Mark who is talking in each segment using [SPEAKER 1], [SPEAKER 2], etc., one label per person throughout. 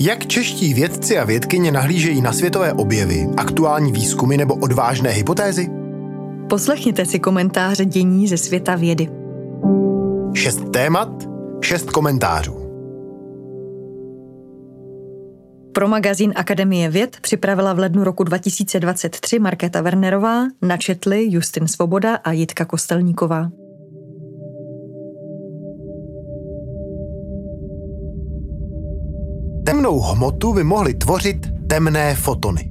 [SPEAKER 1] Jak čeští vědci a vědkyně nahlížejí na světové objevy, aktuální výzkumy nebo odvážné hypotézy?
[SPEAKER 2] Poslechněte si komentáře dění ze světa vědy.
[SPEAKER 1] Šest témat, šest komentářů.
[SPEAKER 2] Pro magazín Akademie věd připravila v lednu roku 2023 Markéta Wernerová, načetli Justin Svoboda a Jitka Kostelníková.
[SPEAKER 1] Temnou hmotu by mohly tvořit temné fotony.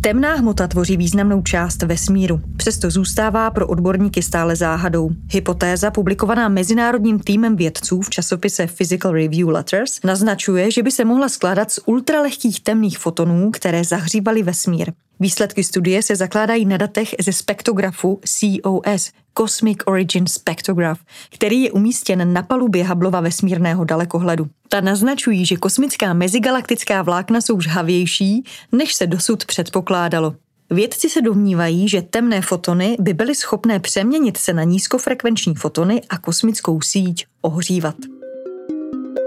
[SPEAKER 2] Temná hmota tvoří významnou část vesmíru, přesto zůstává pro odborníky stále záhadou. Hypotéza, publikovaná mezinárodním týmem vědců v časopise Physical Review Letters, naznačuje, že by se mohla skládat z ultralehkých temných fotonů, které zahřívaly vesmír. Výsledky studie se zakládají na datech ze spektrografu COS, Cosmic Origin Spectrograph, který je umístěn na palubě Hubbleova vesmírného dalekohledu. Ta naznačují, že kosmická mezigalaktická vlákna jsou žhavější, než se dosud předpokládalo. Vědci se domnívají, že temné fotony by byly schopné přeměnit se na nízkofrekvenční fotony a kosmickou síť ohřívat.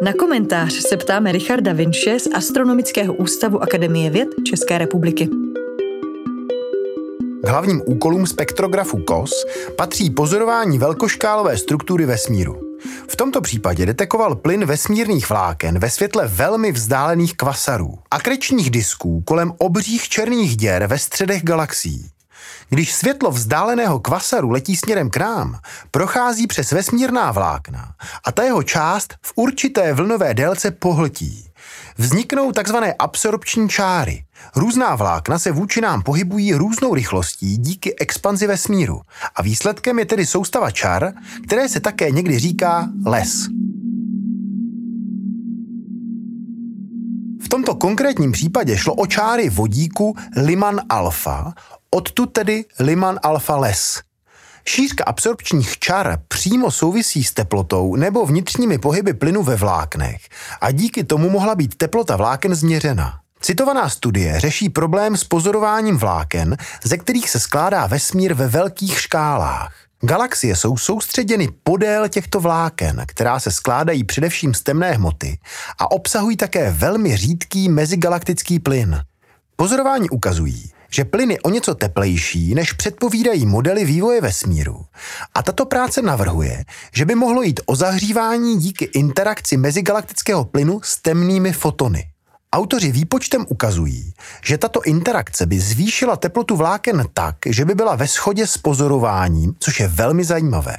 [SPEAKER 2] Na komentář se ptáme Richarda Vinše z Astronomického ústavu Akademie věd České republiky.
[SPEAKER 1] K hlavním úkolům spektrografu KOS patří pozorování velkoškálové struktury vesmíru. V tomto případě detekoval plyn vesmírných vláken ve světle velmi vzdálených kvasarů a krečních disků kolem obřích černých děr ve středech galaxií. Když světlo vzdáleného kvasaru letí směrem k nám, prochází přes vesmírná vlákna a ta jeho část v určité vlnové délce pohltí. Vzniknou takzvané absorpční čáry. Různá vlákna se vůči nám pohybují různou rychlostí díky expanzi vesmíru a výsledkem je tedy soustava čar, které se také někdy říká les. V tomto konkrétním případě šlo o čáry vodíku Liman alfa, odtud tedy Liman alfa les. Šířka absorpčních čar přímo souvisí s teplotou nebo vnitřními pohyby plynu ve vláknech a díky tomu mohla být teplota vláken změřena. Citovaná studie řeší problém s pozorováním vláken, ze kterých se skládá vesmír ve velkých škálách. Galaxie jsou soustředěny podél těchto vláken, která se skládají především z temné hmoty a obsahují také velmi řídký mezigalaktický plyn. Pozorování ukazují, že plyn je o něco teplejší, než předpovídají modely vývoje vesmíru. A tato práce navrhuje, že by mohlo jít o zahřívání díky interakci mezigalaktického plynu s temnými fotony. Autoři výpočtem ukazují, že tato interakce by zvýšila teplotu vláken tak, že by byla ve shodě s pozorováním, což je velmi zajímavé.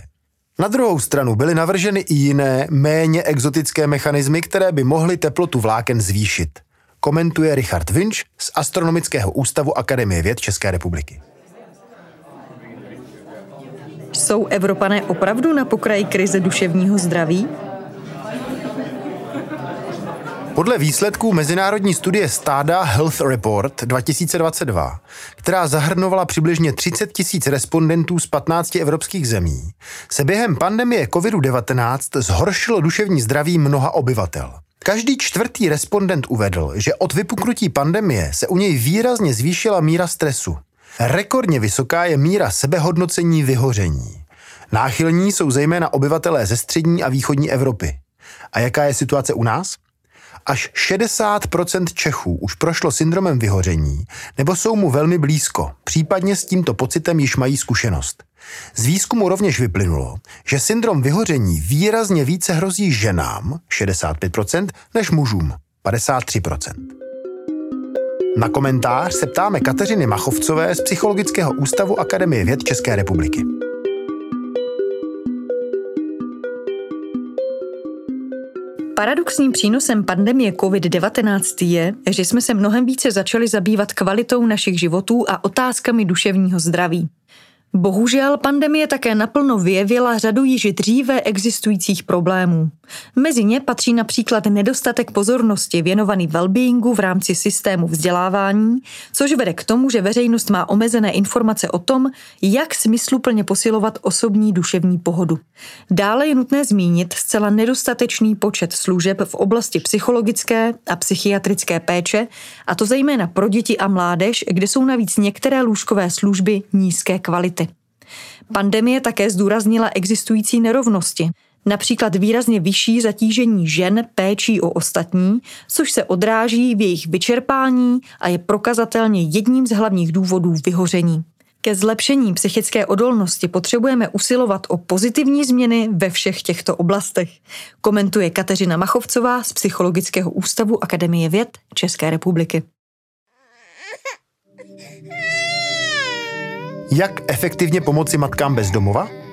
[SPEAKER 1] Na druhou stranu byly navrženy i jiné, méně exotické mechanismy, které by mohly teplotu vláken zvýšit komentuje Richard Vinč z Astronomického ústavu Akademie věd České republiky.
[SPEAKER 2] Jsou Evropané opravdu na pokraji krize duševního zdraví?
[SPEAKER 1] Podle výsledků mezinárodní studie Stáda Health Report 2022, která zahrnovala přibližně 30 tisíc respondentů z 15 evropských zemí, se během pandemie COVID-19 zhoršilo duševní zdraví mnoha obyvatel. Každý čtvrtý respondent uvedl, že od vypuknutí pandemie se u něj výrazně zvýšila míra stresu. Rekordně vysoká je míra sebehodnocení vyhoření. Náchylní jsou zejména obyvatelé ze střední a východní Evropy. A jaká je situace u nás? Až 60% Čechů už prošlo syndromem vyhoření nebo jsou mu velmi blízko, případně s tímto pocitem již mají zkušenost. Z výzkumu rovněž vyplynulo, že syndrom vyhoření výrazně více hrozí ženám 65% než mužům 53%. Na komentář se ptáme Kateřiny Machovcové z Psychologického ústavu Akademie věd České republiky.
[SPEAKER 2] Paradoxním přínosem pandemie COVID-19 je, že jsme se mnohem více začali zabývat kvalitou našich životů a otázkami duševního zdraví. Bohužel pandemie také naplno vyjevila řadu již dříve existujících problémů. Mezi ně patří například nedostatek pozornosti věnovaný wellbeingu v rámci systému vzdělávání, což vede k tomu, že veřejnost má omezené informace o tom, jak smysluplně posilovat osobní duševní pohodu. Dále je nutné zmínit zcela nedostatečný počet služeb v oblasti psychologické a psychiatrické péče, a to zejména pro děti a mládež, kde jsou navíc některé lůžkové služby nízké kvality. Pandemie také zdůraznila existující nerovnosti. například výrazně vyšší zatížení žen péčí o ostatní, což se odráží v jejich vyčerpání a je prokazatelně jedním z hlavních důvodů vyhoření. Ke zlepšení psychické odolnosti potřebujeme usilovat o pozitivní změny ve všech těchto oblastech, komentuje Kateřina Machovcová z Psychologického ústavu Akademie věd České republiky.
[SPEAKER 1] Jak efektivně pomoci matkám bez domova?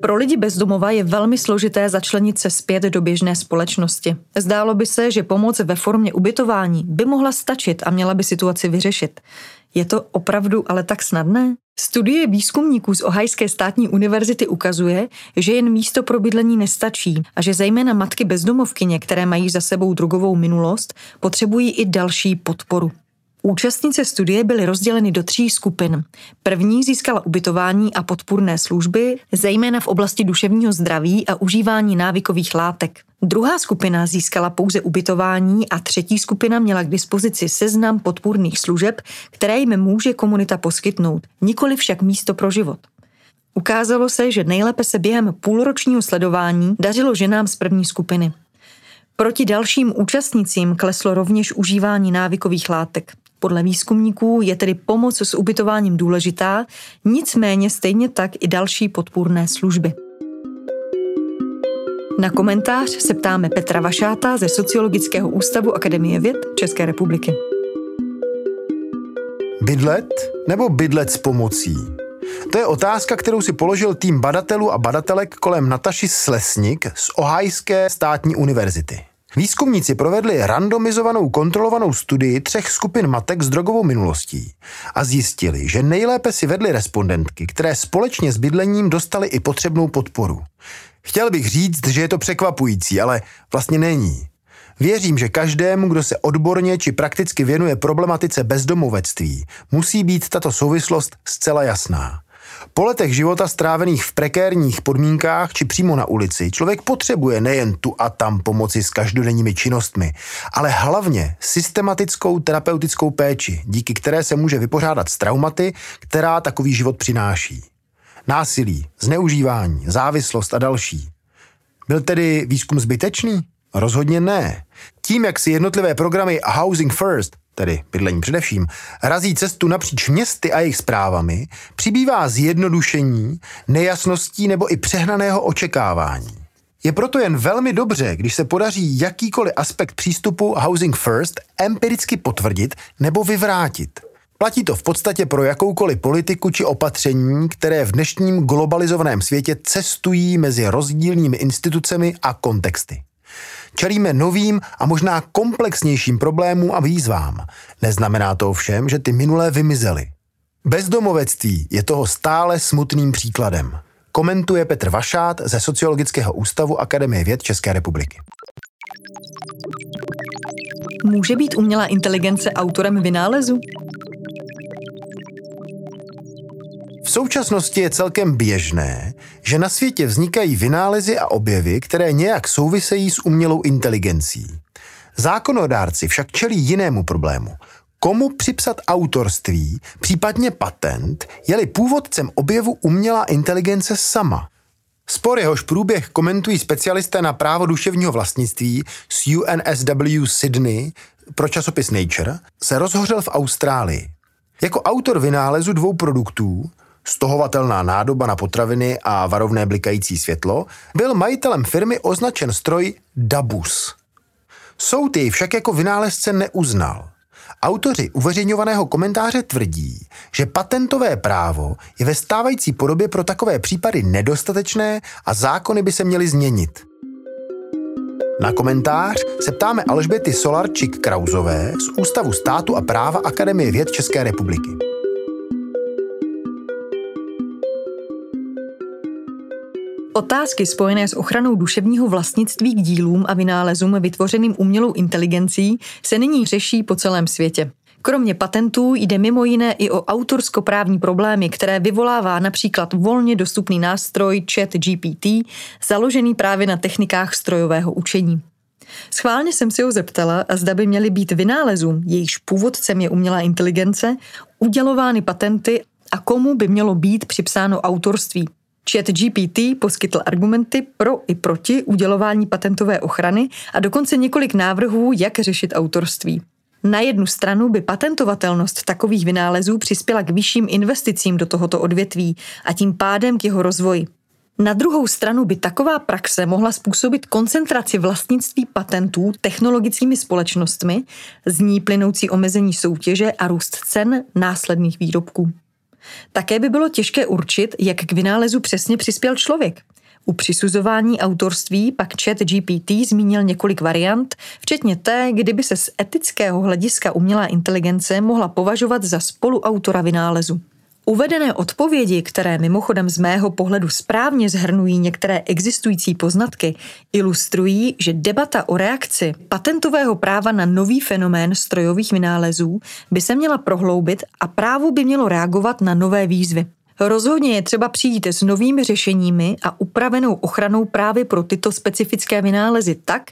[SPEAKER 2] Pro lidi bezdomova je velmi složité začlenit se zpět do běžné společnosti. Zdálo by se, že pomoc ve formě ubytování by mohla stačit a měla by situaci vyřešit. Je to opravdu ale tak snadné? Studie výzkumníků z Ohajské státní univerzity ukazuje, že jen místo pro bydlení nestačí a že zejména matky bezdomovkyně, které mají za sebou drogovou minulost, potřebují i další podporu. Účastnice studie byly rozděleny do tří skupin. První získala ubytování a podpůrné služby, zejména v oblasti duševního zdraví a užívání návykových látek. Druhá skupina získala pouze ubytování a třetí skupina měla k dispozici seznam podpůrných služeb, které jim může komunita poskytnout, nikoli však místo pro život. Ukázalo se, že nejlépe se během půlročního sledování dařilo ženám z první skupiny. Proti dalším účastnicím kleslo rovněž užívání návykových látek. Podle výzkumníků je tedy pomoc s ubytováním důležitá, nicméně stejně tak i další podpůrné služby. Na komentář se ptáme Petra Vašáta ze Sociologického ústavu Akademie věd České republiky.
[SPEAKER 1] Bydlet nebo bydlet s pomocí? To je otázka, kterou si položil tým badatelů a badatelek kolem Nataši Slesnik z Ohajské státní univerzity. Výzkumníci provedli randomizovanou kontrolovanou studii třech skupin matek s drogovou minulostí a zjistili, že nejlépe si vedly respondentky, které společně s bydlením dostaly i potřebnou podporu. Chtěl bych říct, že je to překvapující, ale vlastně není. Věřím, že každému, kdo se odborně či prakticky věnuje problematice bezdomovectví, musí být tato souvislost zcela jasná. Po letech života strávených v prekérních podmínkách či přímo na ulici člověk potřebuje nejen tu a tam pomoci s každodenními činnostmi, ale hlavně systematickou terapeutickou péči, díky které se může vypořádat s traumaty, která takový život přináší. Násilí, zneužívání, závislost a další. Byl tedy výzkum zbytečný? Rozhodně ne. Tím, jak si jednotlivé programy Housing First tedy bydlení především, razí cestu napříč městy a jejich zprávami, přibývá zjednodušení, nejasností nebo i přehnaného očekávání. Je proto jen velmi dobře, když se podaří jakýkoliv aspekt přístupu Housing First empiricky potvrdit nebo vyvrátit. Platí to v podstatě pro jakoukoliv politiku či opatření, které v dnešním globalizovaném světě cestují mezi rozdílnými institucemi a kontexty. Čelíme novým a možná komplexnějším problémům a výzvám. Neznamená to ovšem, že ty minulé vymizely. Bezdomovectví je toho stále smutným příkladem. Komentuje Petr Vašát ze Sociologického ústavu Akademie věd České republiky.
[SPEAKER 2] Může být umělá inteligence autorem vynálezu?
[SPEAKER 1] Současnosti je celkem běžné, že na světě vznikají vynálezy a objevy, které nějak souvisejí s umělou inteligencí. Zákonodárci však čelí jinému problému. Komu připsat autorství, případně patent, je-li původcem objevu umělá inteligence sama? Spor jehož průběh komentují specialisté na právo duševního vlastnictví z UNSW Sydney pro časopis Nature, se rozhořel v Austrálii. Jako autor vynálezu dvou produktů, stohovatelná nádoba na potraviny a varovné blikající světlo, byl majitelem firmy označen stroj Dabus. Soud jej však jako vynálezce neuznal. Autoři uveřejňovaného komentáře tvrdí, že patentové právo je ve stávající podobě pro takové případy nedostatečné a zákony by se měly změnit. Na komentář se ptáme Alžběty Solarčik Krauzové z Ústavu státu a práva Akademie věd České republiky.
[SPEAKER 2] Otázky spojené s ochranou duševního vlastnictví k dílům a vynálezům vytvořeným umělou inteligencí se nyní řeší po celém světě. Kromě patentů jde mimo jiné i o autorskoprávní problémy, které vyvolává například volně dostupný nástroj Chat GPT, založený právě na technikách strojového učení. Schválně jsem si ho zeptala, zda by měly být vynálezům, jejichž původcem je umělá inteligence, udělovány patenty a komu by mělo být připsáno autorství. Chat GPT poskytl argumenty pro i proti udělování patentové ochrany a dokonce několik návrhů, jak řešit autorství. Na jednu stranu by patentovatelnost takových vynálezů přispěla k vyšším investicím do tohoto odvětví a tím pádem k jeho rozvoji. Na druhou stranu by taková praxe mohla způsobit koncentraci vlastnictví patentů technologickými společnostmi, z ní plynoucí omezení soutěže a růst cen následných výrobků. Také by bylo těžké určit, jak k vynálezu přesně přispěl člověk. U přisuzování autorství pak chat GPT zmínil několik variant, včetně té, kdyby se z etického hlediska umělá inteligence mohla považovat za spoluautora vynálezu. Uvedené odpovědi, které mimochodem z mého pohledu správně zhrnují některé existující poznatky, ilustrují, že debata o reakci patentového práva na nový fenomén strojových vynálezů by se měla prohloubit a právo by mělo reagovat na nové výzvy. Rozhodně je třeba přijít s novými řešeními a upravenou ochranou právě pro tyto specifické vynálezy tak,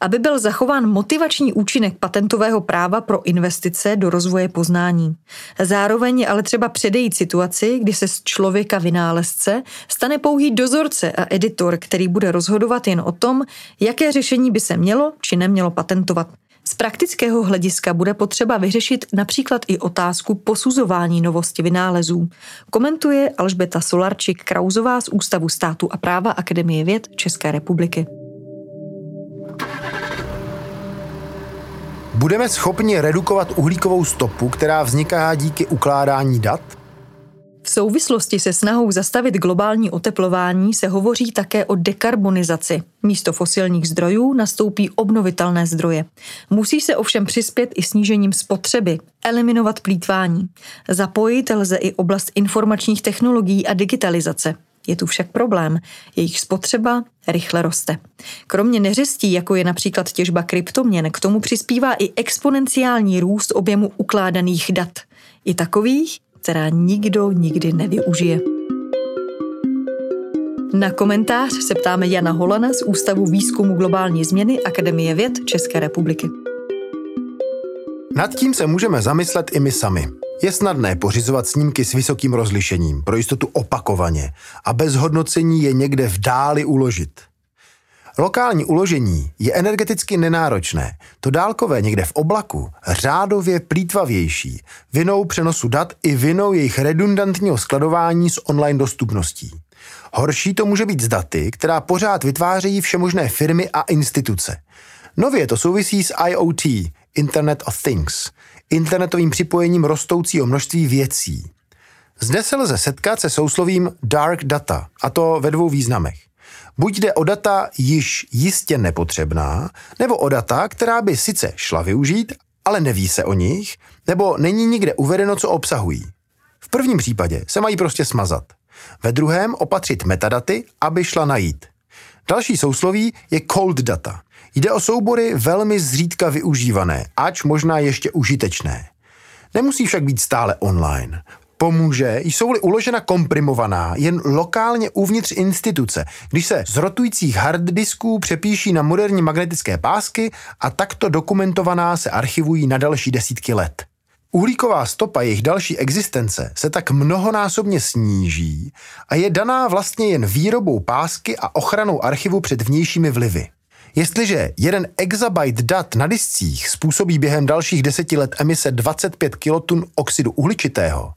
[SPEAKER 2] aby byl zachován motivační účinek patentového práva pro investice do rozvoje poznání. Zároveň je ale třeba předejít situaci, kdy se z člověka vynálezce stane pouhý dozorce a editor, který bude rozhodovat jen o tom, jaké řešení by se mělo či nemělo patentovat. Z praktického hlediska bude potřeba vyřešit například i otázku posuzování novosti vynálezů. Komentuje Alžbeta Solarčik-Krauzová z Ústavu státu a práva Akademie věd České republiky.
[SPEAKER 1] Budeme schopni redukovat uhlíkovou stopu, která vzniká díky ukládání dat?
[SPEAKER 2] Souvislosti se snahou zastavit globální oteplování se hovoří také o dekarbonizaci. Místo fosilních zdrojů nastoupí obnovitelné zdroje. Musí se ovšem přispět i snížením spotřeby, eliminovat plítvání. Zapojit lze i oblast informačních technologií a digitalizace. Je tu však problém. Jejich spotřeba rychle roste. Kromě neřestí, jako je například těžba kryptoměn, k tomu přispívá i exponenciální růst objemu ukládaných dat. I takových, která nikdo nikdy nevyužije. Na komentář se ptáme Jana Holana z Ústavu výzkumu globální změny Akademie věd České republiky.
[SPEAKER 1] Nad tím se můžeme zamyslet i my sami. Je snadné pořizovat snímky s vysokým rozlišením, pro jistotu opakovaně, a bez hodnocení je někde v dáli uložit – Lokální uložení je energeticky nenáročné, to dálkové někde v oblaku řádově plítvavější, vinou přenosu dat i vinou jejich redundantního skladování s online dostupností. Horší to může být s daty, která pořád vytvářejí všemožné firmy a instituce. Nově to souvisí s IoT, Internet of Things, internetovým připojením rostoucího množství věcí. Zde se lze setkat se souslovím dark data, a to ve dvou významech. Buď jde o data již jistě nepotřebná, nebo o data, která by sice šla využít, ale neví se o nich, nebo není nikde uvedeno, co obsahují. V prvním případě se mají prostě smazat. Ve druhém opatřit metadaty, aby šla najít. Další sousloví je cold data. Jde o soubory velmi zřídka využívané, ač možná ještě užitečné. Nemusí však být stále online pomůže, jsou-li uložena komprimovaná jen lokálně uvnitř instituce, když se z rotujících harddisků přepíší na moderní magnetické pásky a takto dokumentovaná se archivují na další desítky let. Uhlíková stopa jejich další existence se tak mnohonásobně sníží a je daná vlastně jen výrobou pásky a ochranou archivu před vnějšími vlivy. Jestliže jeden exabyte dat na discích způsobí během dalších deseti let emise 25 kilotun oxidu uhličitého,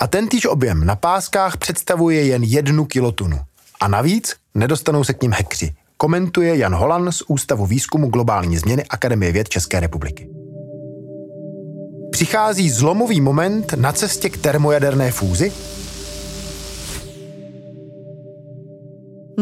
[SPEAKER 1] a tentýž objem na páskách představuje jen jednu kilotunu. A navíc nedostanou se k ním hekři, komentuje Jan Holan z Ústavu výzkumu globální změny Akademie věd České republiky. Přichází zlomový moment na cestě k termojaderné fúzi?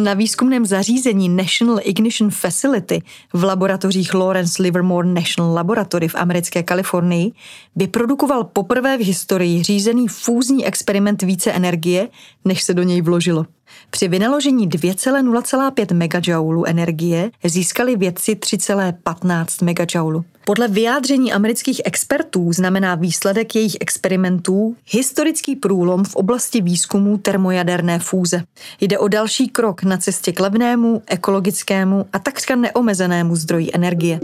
[SPEAKER 2] Na výzkumném zařízení National Ignition Facility v laboratořích Lawrence Livermore National Laboratory v americké Kalifornii vyprodukoval poprvé v historii řízený fúzní experiment více energie, než se do něj vložilo. Při vynaložení 2,0,5 MJ energie získali vědci 3,15 MJ. Podle vyjádření amerických expertů znamená výsledek jejich experimentů historický průlom v oblasti výzkumu termojaderné fúze. Jde o další krok na cestě k levnému, ekologickému a takřka neomezenému zdroji energie.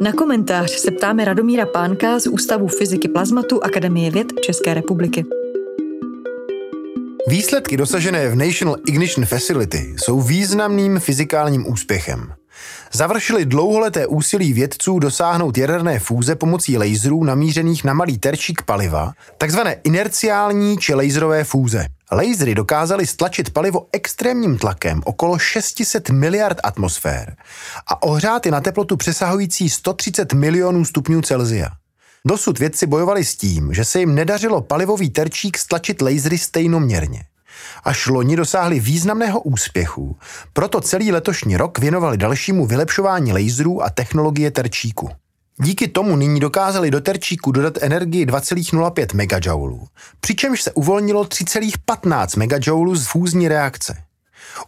[SPEAKER 2] Na komentář se ptáme Radomíra Pánka z Ústavu fyziky plazmatu Akademie věd České republiky.
[SPEAKER 1] Výsledky dosažené v National Ignition Facility jsou významným fyzikálním úspěchem. Završili dlouholeté úsilí vědců dosáhnout jaderné fúze pomocí laserů namířených na malý terčík paliva, takzvané inerciální či laserové fúze. Lasery dokázaly stlačit palivo extrémním tlakem okolo 600 miliard atmosfér a ohřát je na teplotu přesahující 130 milionů stupňů Celzia. Dosud vědci bojovali s tím, že se jim nedařilo palivový terčík stlačit lasery stejnoměrně. Až loni dosáhli významného úspěchu, proto celý letošní rok věnovali dalšímu vylepšování laserů a technologie terčíku. Díky tomu nyní dokázali do terčíku dodat energii 2,05 MJ, přičemž se uvolnilo 3,15 MJ z fúzní reakce.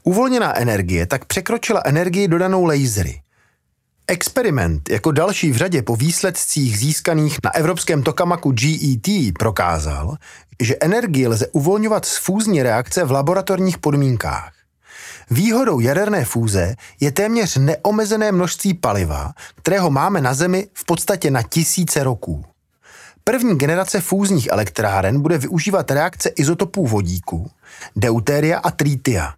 [SPEAKER 1] Uvolněná energie tak překročila energii dodanou lasery. Experiment jako další v řadě po výsledcích získaných na evropském tokamaku GET prokázal, že energii lze uvolňovat z fúzní reakce v laboratorních podmínkách. Výhodou jaderné fúze je téměř neomezené množství paliva, kterého máme na Zemi v podstatě na tisíce roků. První generace fúzních elektráren bude využívat reakce izotopů vodíku, deutéria a trítia.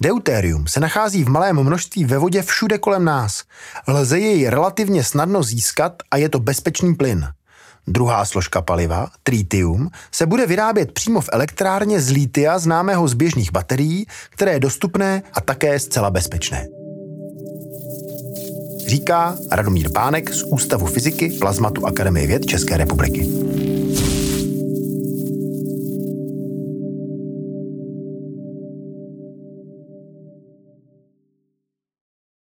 [SPEAKER 1] Deutérium se nachází v malém množství ve vodě všude kolem nás. Lze jej relativně snadno získat a je to bezpečný plyn. Druhá složka paliva, tritium, se bude vyrábět přímo v elektrárně z lítia známého z běžných baterií, které je dostupné a také zcela bezpečné. Říká Radomír Pánek z Ústavu fyziky Plazmatu Akademie věd České republiky.